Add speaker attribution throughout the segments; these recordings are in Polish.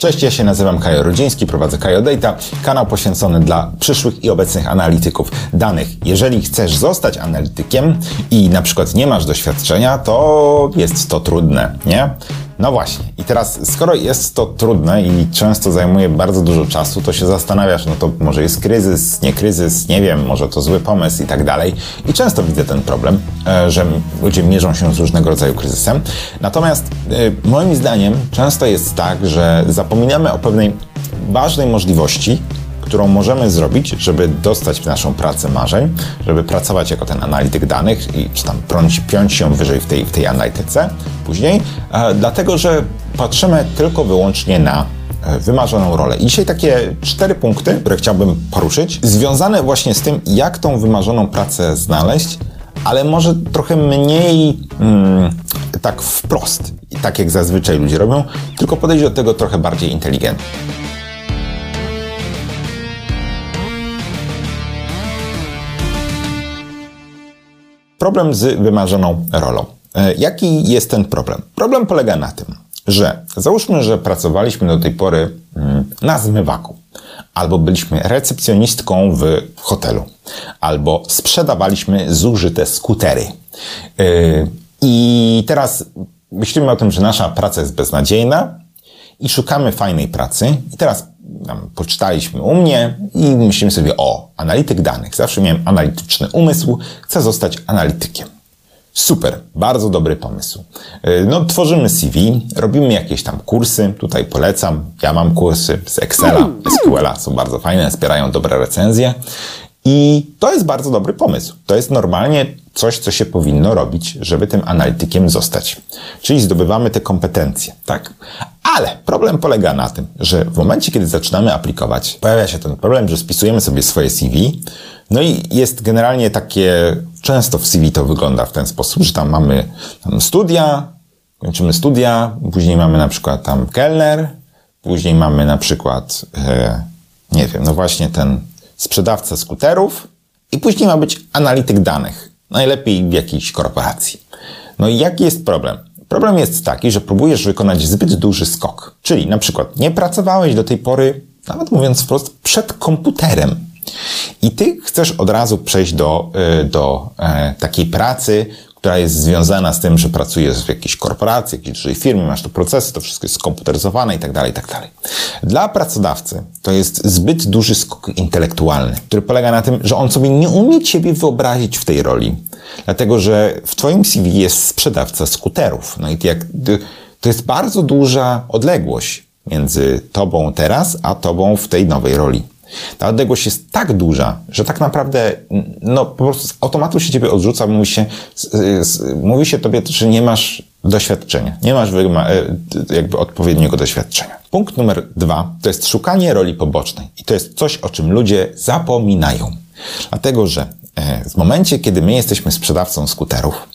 Speaker 1: Cześć, ja się nazywam Kajo Rodziński, prowadzę Kajo Data, kanał poświęcony dla przyszłych i obecnych analityków danych. Jeżeli chcesz zostać analitykiem i na przykład nie masz doświadczenia, to jest to trudne, nie? No właśnie. I teraz, skoro jest to trudne i często zajmuje bardzo dużo czasu, to się zastanawiasz, no to może jest kryzys, nie kryzys, nie wiem, może to zły pomysł i tak dalej. I często widzę ten problem, e, że ludzie mierzą się z różnego rodzaju kryzysem. Natomiast e, moim zdaniem często jest tak, że zapominamy o pewnej ważnej możliwości, którą możemy zrobić, żeby dostać w naszą pracę marzeń, żeby pracować jako ten analityk danych i czy tam piąć, piąć się wyżej w tej, w tej analityce później, e, dlatego że patrzymy tylko wyłącznie na e, wymarzoną rolę. I dzisiaj takie cztery punkty, które chciałbym poruszyć, związane właśnie z tym, jak tą wymarzoną pracę znaleźć, ale może trochę mniej mm, tak wprost, tak jak zazwyczaj ludzie robią, tylko podejść do tego trochę bardziej inteligentnie. Problem z wymarzoną rolą. E, jaki jest ten problem? Problem polega na tym, że załóżmy, że pracowaliśmy do tej pory mm, na zmywaku, albo byliśmy recepcjonistką w hotelu, albo sprzedawaliśmy zużyte skutery. E, I teraz myślimy o tym, że nasza praca jest beznadziejna i szukamy fajnej pracy. I teraz tam poczytaliśmy u mnie i myślimy sobie, o, analityk danych. Zawsze miałem analityczny umysł, chcę zostać analitykiem. Super, bardzo dobry pomysł. Y, no, tworzymy CV, robimy jakieś tam kursy, tutaj polecam. Ja mam kursy z Excela, SQLa, są bardzo fajne, wspierają dobre recenzje. I to jest bardzo dobry pomysł. To jest normalnie coś, co się powinno robić, żeby tym analitykiem zostać. Czyli zdobywamy te kompetencje, tak? Ale problem polega na tym, że w momencie, kiedy zaczynamy aplikować, pojawia się ten problem, że spisujemy sobie swoje CV, no i jest generalnie takie, często w CV to wygląda w ten sposób, że tam mamy tam studia, kończymy studia, później mamy na przykład tam kelner, później mamy na przykład, e, nie wiem, no właśnie ten sprzedawca skuterów i później ma być analityk danych. Najlepiej w jakiejś korporacji. No i jaki jest problem? Problem jest taki, że próbujesz wykonać zbyt duży skok. Czyli na przykład nie pracowałeś do tej pory, nawet mówiąc wprost, przed komputerem. I ty chcesz od razu przejść do, y, do e, takiej pracy, która jest związana z tym, że pracujesz w jakiejś korporacji, jakiejś dużej firmie, masz tu procesy, to wszystko jest skomputeryzowane i tak dalej, i tak dalej. Dla pracodawcy to jest zbyt duży skok intelektualny, który polega na tym, że on sobie nie umie ciebie wyobrazić w tej roli. Dlatego, że w twoim CV jest sprzedawca skuterów. No i jak, to jest bardzo duża odległość między tobą teraz, a tobą w tej nowej roli. Ta odległość jest tak duża, że tak naprawdę no, po prostu z automatu się ciebie odrzuca, mówi się, mówi się tobie, że nie masz doświadczenia, nie masz e, jakby odpowiedniego doświadczenia. Punkt numer dwa to jest szukanie roli pobocznej. I to jest coś, o czym ludzie zapominają. Dlatego, że e, w momencie, kiedy my jesteśmy sprzedawcą skuterów,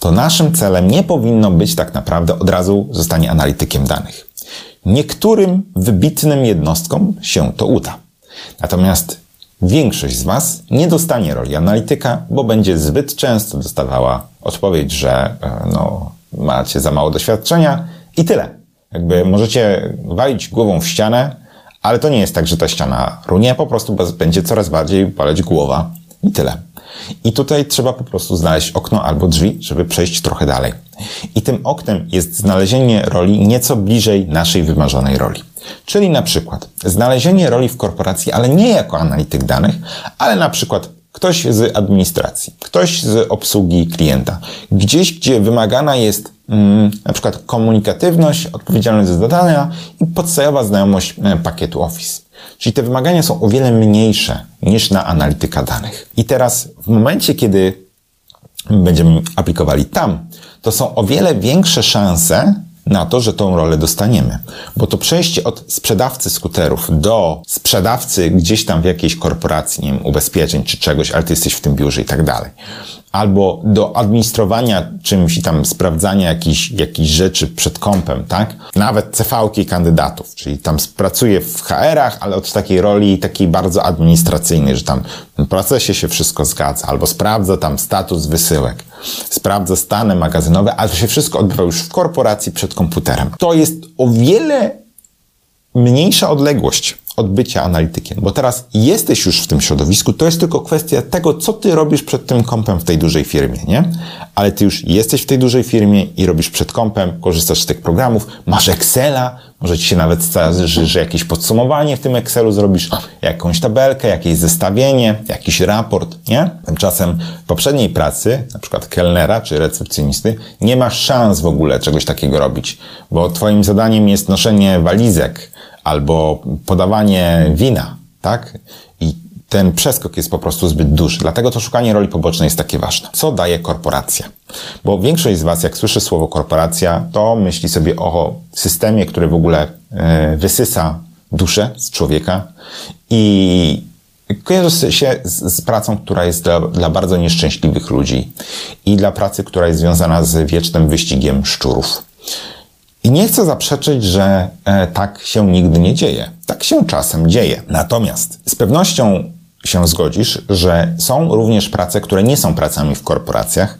Speaker 1: to naszym celem nie powinno być tak naprawdę od razu zostanie analitykiem danych. Niektórym wybitnym jednostkom się to uda. Natomiast większość z Was nie dostanie roli analityka, bo będzie zbyt często dostawała odpowiedź, że e, no, macie za mało doświadczenia i tyle. Jakby możecie walić głową w ścianę, ale to nie jest tak, że ta ściana runie, po prostu będzie coraz bardziej paleć głowa i tyle. I tutaj trzeba po prostu znaleźć okno albo drzwi, żeby przejść trochę dalej. I tym oknem jest znalezienie roli nieco bliżej naszej wymarzonej roli. Czyli na przykład znalezienie roli w korporacji, ale nie jako analityk danych, ale na przykład ktoś z administracji, ktoś z obsługi klienta, gdzieś, gdzie wymagana jest mm, na przykład komunikatywność, odpowiedzialność za zadania i podstawowa znajomość e, pakietu Office. Czyli te wymagania są o wiele mniejsze niż na analityka danych. I teraz w momencie, kiedy będziemy aplikowali tam, to są o wiele większe szanse na to, że tą rolę dostaniemy. Bo to przejście od sprzedawcy skuterów do sprzedawcy gdzieś tam w jakiejś korporacji, nie wiem, ubezpieczeń czy czegoś, ale ty jesteś w tym biurze i tak dalej albo do administrowania czymś i tam sprawdzania jakichś, jakichś rzeczy przed kąpem, tak? Nawet CV-ki kandydatów, czyli tam pracuję w HR-ach, ale od takiej roli takiej bardzo administracyjnej, że tam w procesie się wszystko zgadza, albo sprawdza tam status wysyłek, sprawdza stany magazynowe, ale to się wszystko odbywa już w korporacji przed komputerem. To jest o wiele mniejsza odległość od bycia analitykiem, bo teraz jesteś już w tym środowisku, to jest tylko kwestia tego, co ty robisz przed tym kompem w tej dużej firmie, nie? Ale ty już jesteś w tej dużej firmie i robisz przed kompem, korzystasz z tych programów, masz Excela, może ci się nawet zdarzy, że jakieś podsumowanie w tym Excelu zrobisz, jakąś tabelkę, jakieś zestawienie, jakiś raport, nie? Tymczasem w poprzedniej pracy, na przykład kelnera czy recepcjonisty, nie masz szans w ogóle czegoś takiego robić, bo twoim zadaniem jest noszenie walizek, albo podawanie wina, tak? Ten przeskok jest po prostu zbyt duży. Dlatego to szukanie roli pobocznej jest takie ważne. Co daje korporacja? Bo większość z Was, jak słyszy słowo korporacja, to myśli sobie o systemie, który w ogóle e, wysysa duszę z człowieka i kojarzy się z, z pracą, która jest dla, dla bardzo nieszczęśliwych ludzi i dla pracy, która jest związana z wiecznym wyścigiem szczurów. I nie chcę zaprzeczyć, że e, tak się nigdy nie dzieje. Tak się czasem dzieje. Natomiast z pewnością się zgodzisz, że są również prace, które nie są pracami w korporacjach,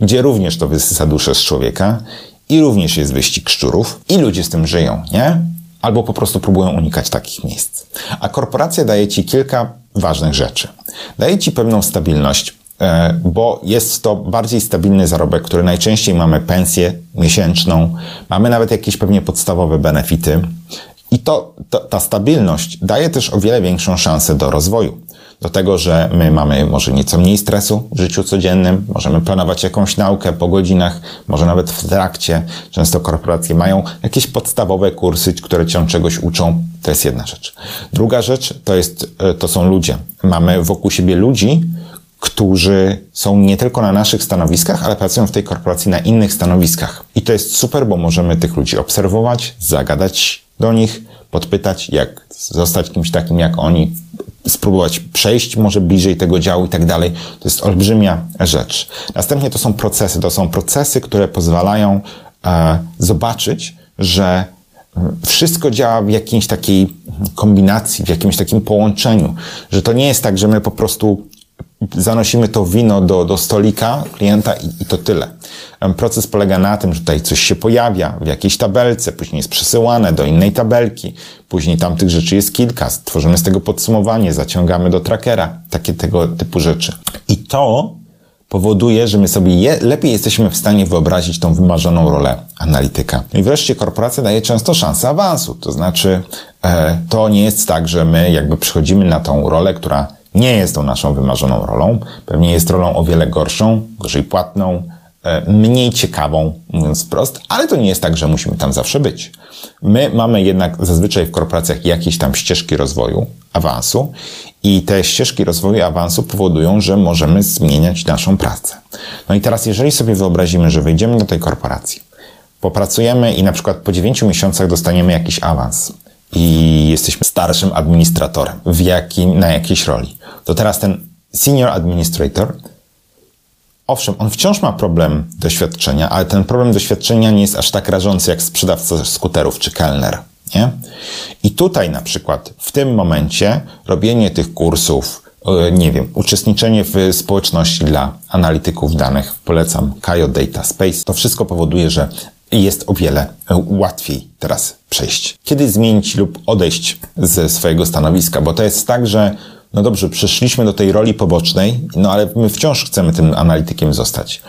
Speaker 1: gdzie również to wysysa duszę z człowieka i również jest wyścig szczurów i ludzie z tym żyją, nie? Albo po prostu próbują unikać takich miejsc. A korporacja daje ci kilka ważnych rzeczy. Daje ci pewną stabilność, E, bo jest to bardziej stabilny zarobek, który najczęściej mamy pensję miesięczną, mamy nawet jakieś pewnie podstawowe benefity. I to, to, ta stabilność daje też o wiele większą szansę do rozwoju. Do tego, że my mamy może nieco mniej stresu w życiu codziennym, możemy planować jakąś naukę po godzinach, może nawet w trakcie. Często korporacje mają jakieś podstawowe kursy, które cię czegoś uczą. To jest jedna rzecz. Druga rzecz to, jest, e, to są ludzie. Mamy wokół siebie ludzi, którzy są nie tylko na naszych stanowiskach, ale pracują w tej korporacji na innych stanowiskach. I to jest super, bo możemy tych ludzi obserwować, zagadać do nich, podpytać, jak zostać kimś takim jak oni, spróbować przejść może bliżej tego działu i tak dalej. To jest olbrzymia rzecz. Następnie to są procesy. To są procesy, które pozwalają e, zobaczyć, że wszystko działa w jakiejś takiej kombinacji, w jakimś takim połączeniu, że to nie jest tak, że my po prostu zanosimy to wino do, do stolika klienta i, i, to tyle. Proces polega na tym, że tutaj coś się pojawia w jakiejś tabelce, później jest przesyłane do innej tabelki, później tam tych rzeczy jest kilka, tworzymy z tego podsumowanie, zaciągamy do trackera, takie tego typu rzeczy. I to powoduje, że my sobie je, lepiej jesteśmy w stanie wyobrazić tą wymarzoną rolę analityka. I wreszcie korporacja daje często szansę awansu, to znaczy e, to nie jest tak, że my jakby przychodzimy na tą rolę, która nie jest tą naszą wymarzoną rolą. Pewnie jest rolą o wiele gorszą, gorzej płatną, e, mniej ciekawą, mówiąc wprost, ale to nie jest tak, że musimy tam zawsze być. My mamy jednak zazwyczaj w korporacjach jakieś tam ścieżki rozwoju, awansu i te ścieżki rozwoju awansu powodują, że możemy zmieniać naszą pracę. No i teraz, jeżeli sobie wyobrazimy, że wejdziemy do tej korporacji, popracujemy i na przykład po 9 miesiącach dostaniemy jakiś awans, i jesteśmy starszym administratorem w jakim, na jakiejś roli. To teraz ten senior administrator, owszem, on wciąż ma problem doświadczenia, ale ten problem doświadczenia nie jest aż tak rażący jak sprzedawca skuterów czy kelner. Nie? I tutaj na przykład w tym momencie robienie tych kursów, e, nie wiem, uczestniczenie w społeczności dla analityków danych, polecam Kajo Data Space, to wszystko powoduje, że jest o wiele łatwiej teraz przejść. Kiedy zmienić lub odejść ze swojego stanowiska, bo to jest tak, że no dobrze, przeszliśmy do tej roli pobocznej, no ale my wciąż chcemy tym analitykiem zostać.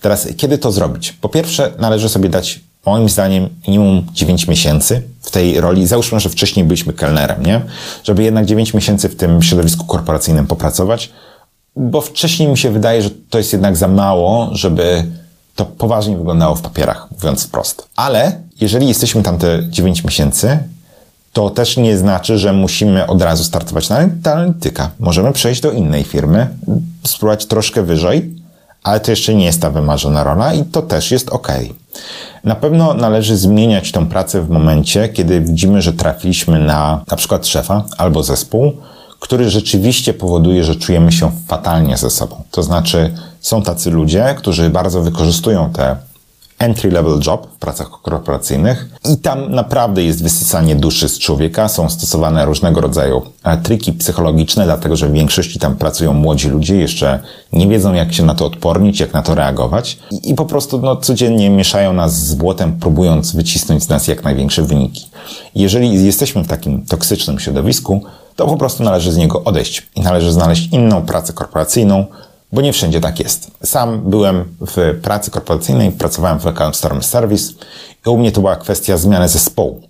Speaker 1: Teraz, kiedy to zrobić? Po pierwsze, należy sobie dać, moim zdaniem, minimum 9 miesięcy w tej roli. Załóżmy, że wcześniej byliśmy kelnerem, nie? Żeby jednak 9 miesięcy w tym środowisku korporacyjnym popracować, bo wcześniej mi się wydaje, że to jest jednak za mało, żeby to poważnie wyglądało w papierach, mówiąc wprost. Ale jeżeli jesteśmy tam te 9 miesięcy, to też nie znaczy, że musimy od razu startować na analityka. Możemy przejść do innej firmy, spróbować troszkę wyżej, ale to jeszcze nie jest ta wymarzona rola i to też jest ok. Na pewno należy zmieniać tą pracę w momencie, kiedy widzimy, że trafiliśmy na na przykład szefa albo zespół, który rzeczywiście powoduje, że czujemy się fatalnie ze sobą. To znaczy, są tacy ludzie, którzy bardzo wykorzystują te entry-level job w pracach korporacyjnych i tam naprawdę jest wysysanie duszy z człowieka. Są stosowane różnego rodzaju e, triki psychologiczne, dlatego że w większości tam pracują młodzi ludzie, jeszcze nie wiedzą jak się na to odpornić, jak na to reagować i, i po prostu no, codziennie mieszają nas z błotem, próbując wycisnąć z nas jak największe wyniki. Jeżeli jesteśmy w takim toksycznym środowisku, to po prostu należy z niego odejść i należy znaleźć inną pracę korporacyjną, bo nie wszędzie tak jest. Sam byłem w pracy korporacyjnej, pracowałem w Customer Service i u mnie to była kwestia zmiany zespołu.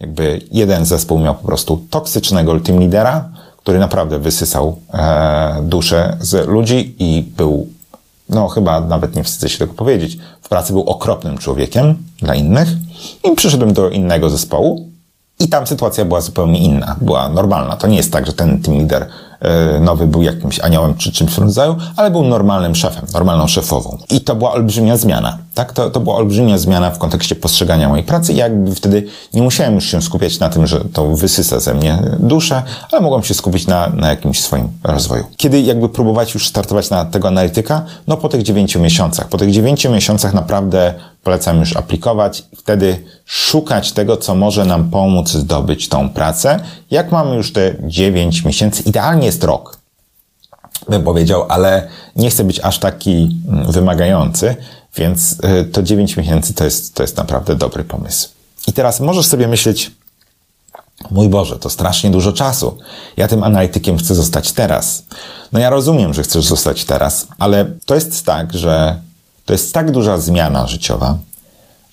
Speaker 1: Jakby jeden zespół miał po prostu toksycznego team lidera, który naprawdę wysysał e, duszę z ludzi i był, no chyba nawet nie wstydzę się tego powiedzieć, w pracy był okropnym człowiekiem dla innych i przyszedłem do innego zespołu i tam sytuacja była zupełnie inna, była normalna. To nie jest tak, że ten team leader E, nowy był jakimś aniołem czy czymś w rodzaju, ale był normalnym szefem, normalną szefową. I to była olbrzymia zmiana, tak? To, to była olbrzymia zmiana w kontekście postrzegania mojej pracy i jakby wtedy nie musiałem już się skupiać na tym, że to wysysa ze mnie duszę, ale mogłem się skupić na, na jakimś swoim rozwoju. Kiedy jakby próbować już startować na tego analityka? No po tych dziewięciu miesiącach. Po tych dziewięciu miesiącach naprawdę polecam już aplikować i wtedy szukać tego, co może nam pomóc zdobyć tą pracę. Jak mamy już te dziewięć miesięcy, idealnie jest rok, bym powiedział, ale nie chcę być aż taki mm, wymagający, więc y, to 9 miesięcy to jest, to jest naprawdę dobry pomysł. I teraz możesz sobie myśleć, mój Boże, to strasznie dużo czasu. Ja tym analitykiem chcę zostać teraz. No ja rozumiem, że chcesz zostać teraz, ale to jest tak, że to jest tak duża zmiana życiowa,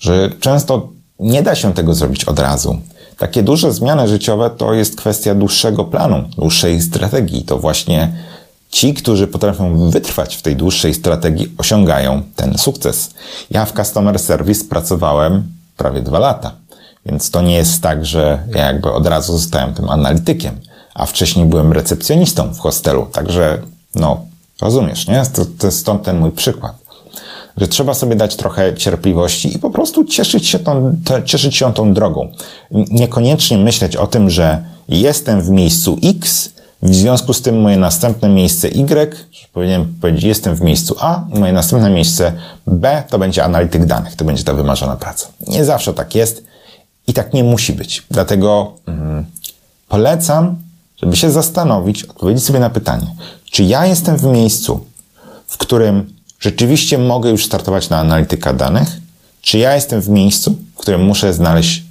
Speaker 1: że często nie da się tego zrobić od razu. Takie duże zmiany życiowe to jest kwestia dłuższego planu, dłuższej strategii. To właśnie ci, którzy potrafią wytrwać w tej dłuższej strategii, osiągają ten sukces. Ja w Customer Service pracowałem prawie dwa lata, więc to nie jest tak, że ja jakby od razu zostałem tym analitykiem, a wcześniej byłem recepcjonistą w hostelu, także no, rozumiesz, nie? To, to stąd ten mój przykład że trzeba sobie dać trochę cierpliwości i po prostu cieszyć się, tą, cieszyć się tą drogą. Niekoniecznie myśleć o tym, że jestem w miejscu X, w związku z tym moje następne miejsce Y, powinienem powiedzieć, jestem w miejscu A moje następne miejsce B to będzie analityk danych, to będzie ta wymarzona praca. Nie zawsze tak jest i tak nie musi być. Dlatego mm, polecam, żeby się zastanowić, odpowiedzieć sobie na pytanie, czy ja jestem w miejscu, w którym rzeczywiście mogę już startować na analityka danych, czy ja jestem w miejscu, w którym muszę znaleźć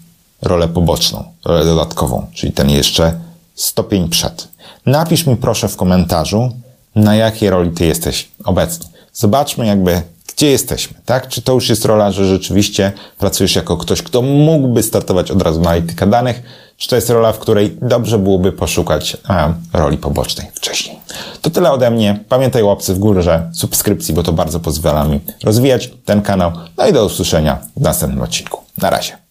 Speaker 1: rolę poboczną, rolę dodatkową, czyli ten jeszcze stopień przed. Napisz mi proszę w komentarzu, na jakiej roli ty jesteś obecnie. Zobaczmy jakby, gdzie jesteśmy, tak? Czy to już jest rola, że rzeczywiście pracujesz jako ktoś, kto mógłby startować od razu na analityka danych, czy to jest rola, w której dobrze byłoby poszukać a, roli pobocznej wcześniej. To tyle ode mnie. Pamiętaj łapcy w górze, subskrypcji, bo to bardzo pozwala mi rozwijać ten kanał. No i do usłyszenia w następnym odcinku. Na razie.